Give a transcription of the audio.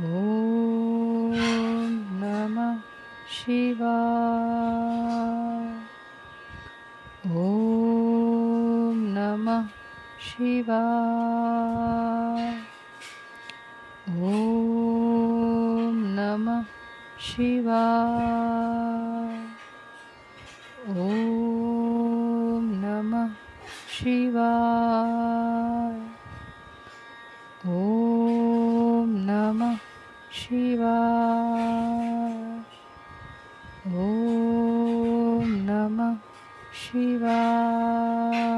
ॐ नमः शिवाय ॐ नमः शिवाय ॐ नमः शिवाय ॐ नमः शिवाय शिवाय ॐ नमः शिवाय